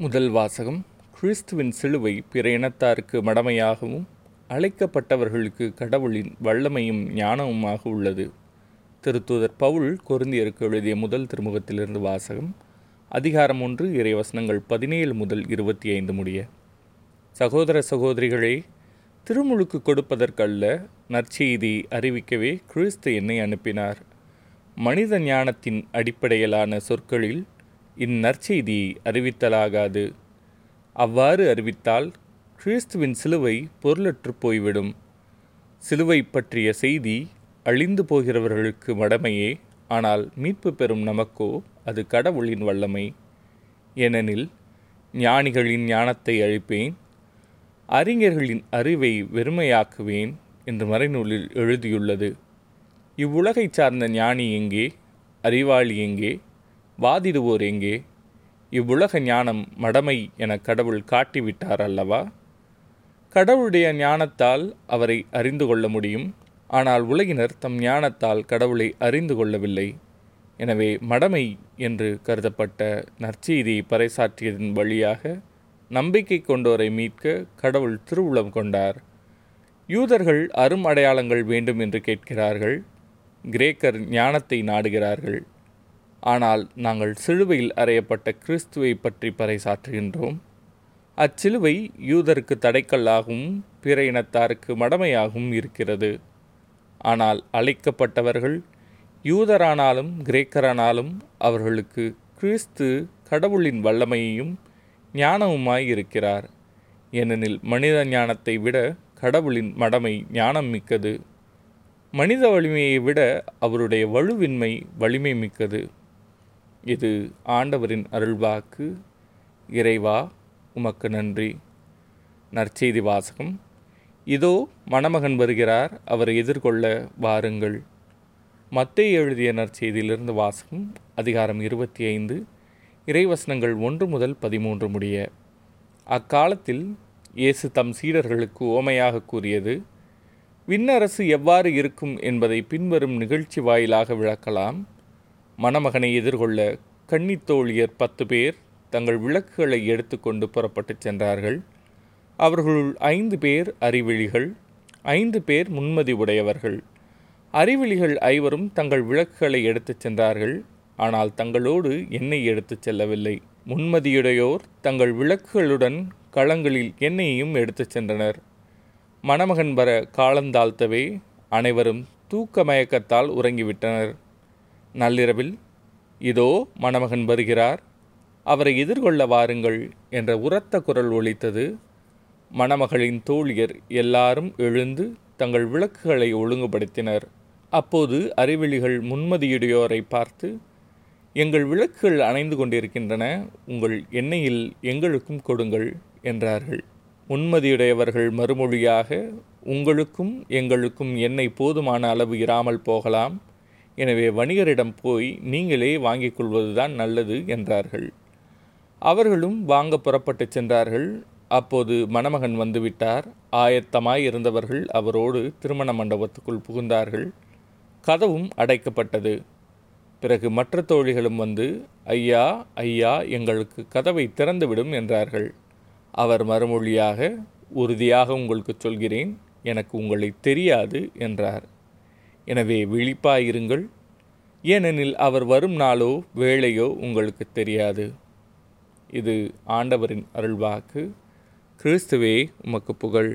முதல் வாசகம் கிறிஸ்துவின் சிலுவை பிற இனத்தாருக்கு மடமையாகவும் அழைக்கப்பட்டவர்களுக்கு கடவுளின் வல்லமையும் ஞானமுமாக உள்ளது. திருத்தூதர் பவுல் கொருந்தியருக்கு எழுதிய முதல் திருமுகத்திலிருந்து வாசகம் அதிகாரம் ஒன்று இறைவசனங்கள் பதினேழு முதல் இருபத்தி ஐந்து முடிய. சகோதர சகோதரிகளே திருமுழுக்கு கொடுப்பதற்கல்ல நற்செய்தி அறிவிக்கவே கிறிஸ்து என்னை அனுப்பினார். மனித ஞானத்தின் அடிப்படையிலான சொற்களில் இந்நற்செய்தி அறிவித்தலாகாது. அவ்வாறு அறிவித்தால் கிறிஸ்துவின் சிலுவை பொருளற்று போய்விடும். சிலுவை பற்றிய செய்தி அழிந்து போகிறவர்களுக்கு மடமையே ஆனால் மீட்பு பெறும் நமக்கோ அது கடவுளின் வல்லமை. ஏனெனில் ஞானிகளின் ஞானத்தை அழிப்பேன் அறிஞர்களின் அறிவை வெறுமையாக்குவேன் என்று மறைநூலில் எழுதியுள்ளது. இவ்வுலகைச் சார்ந்த ஞானி எங்கே? அறிவாளி எங்கே? வாதிடுவோர் எங்கே? இவ்வுலக ஞானம் மடமை என கடவுள் காட்டிவிட்டார் அல்லவா? கடவுளுடைய ஞானத்தால் அவரை அறிந்து கொள்ள முடியும். ஆனால் உலகினர் தம் ஞானத்தால் கடவுளை அறிந்து கொள்ளவில்லை. எனவே மடமை என்று கருதப்பட்ட நற்செய்தியை பறைசாற்றியதன் வழியாக நம்பிக்கை கொண்டோரை மீட்க கடவுள் திருவுளம் கொண்டார். யூதர்கள் அரும் அடையாளங்கள் வேண்டும் என்று கேட்கிறார்கள். கிரேக்கர் ஞானத்தை நாடுகிறார்கள். ஆனால் நாங்கள் சிலுவையில் அறையப்பட்ட கிறிஸ்துவை பற்றி பறைசாற்றுகின்றோம். அச்சிலுவை யூதருக்கு தடைக்கல்லாகவும் பிற இனத்தாருக்கு மடமையாகவும் இருக்கிறது. ஆனால் அழைக்கப்பட்டவர்கள் யூதரானாலும் கிரேக்கரானாலும் அவர்களுக்கு கிறிஸ்து கடவுளின் வல்லமையையும் ஞானமுமாய் இருக்கிறார். ஏனெனில் மனித ஞானத்தை விட கடவுளின் மடமை ஞானம் மிக்கது. மனித வலிமையை விட அவருடைய வலுவின்மை வலிமை மிக்கது. இது ஆண்டவரின் அருள்வாக்கு. இறைவா உமக்கு நன்றி. நற்செய்தி வாசகம். இதோ மணமகன் வருகிறார் அவரை எதிர்கொள்ள வாருங்கள். மத்திய எழுதிய நற்செய்தியிலிருந்து வாசகம் அதிகாரம் இருபத்தி ஐந்து இறைவசனங்கள் ஒன்று முதல் பதிமூன்று முடிய. அக்காலத்தில் இயேசு தம் சீடர்களுக்கு ஓமையாக கூறியது விண்ணரசு எவ்வாறு இருக்கும் என்பதை பின்வரும் நிகழ்ச்சி வாயிலாக விளக்கலாம். மணமகனை எதிர்கொள்ள கன்னித்தோழியர் பத்து பேர் தங்கள் விளக்குகளை எடுத்துக்கொண்டு புறப்பட்டுச் சென்றார்கள். அவர்களுள் ஐந்து பேர் அறிவிழிகள் ஐந்து பேர் முன்மதி உடையவர்கள். அறிவிழிகள் ஐவரும் தங்கள் விளக்குகளை எடுத்துச் சென்றார்கள். ஆனால் தங்களோடு எண்ணெய் எடுத்துச் செல்லவில்லை. முன்மதியுடையோர் தங்கள் விளக்குகளுடன் களங்களில் எண்ணெயையும் எடுத்துச் சென்றனர். மணமகன் வர காலந்தாழ்த்தவே அனைவரும் தூக்க மயக்கத்தால் உறங்கிவிட்டனர். நள்ளிரவில் இதோ மணமகன் வருகிறார் அவரை எதிர்கொள்ள வாருங்கள் என்ற உரத்த குரல் ஒலித்தது. மணமகளின் தோழியர் எல்லாரும் எழுந்து தங்கள் விளக்குகளை ஒழுங்குபடுத்தினர். அப்போது அறிவெளிகள் முன்மதியுடையோரை பார்த்து எங்கள் விளக்குகள் அணைந்து கொண்டிருக்கின்றன உங்கள் எண்ணெயில் எங்களுக்கும் கொடுங்கள் என்றார்கள். முன்மதியுடையவர்கள் மறுமொழியாக உங்களுக்கும் எங்களுக்கும் எண்ணெய் போதுமான அளவு இராமல் போகலாம் எனவே வணிகரிடம் போய் நீங்களே வாங்கிக் கொள்வதுதான் நல்லது என்றார்கள். அவர்களும் வாங்க புறப்பட்டு சென்றார்கள். அப்போது மணமகன் வந்துவிட்டார். ஆயத்தமாய் இருந்தவர்கள் அவரோடு திருமண மண்டபத்துக்குள் புகுந்தார்கள். கதவும் அடைக்கப்பட்டது. பிறகு மற்ற தோழிகளும் வந்து ஐயா ஐயா எங்களுக்கு கதவை திறந்துவிடும் என்றார்கள். அவர் மறுமொழியாக உறுதியாக உங்களுக்கு சொல்கிறேன். எனக்கு உங்களை தெரியாது என்றார். எனவே விழிப்பாயிருங்கள். ஏனெனில் அவர் வரும் நாளோ வேளையோ உங்களுக்கு தெரியாது. இது ஆண்டவரின் அருள்வாக்கு. கிறிஸ்துவே உமக்கு புகழ்.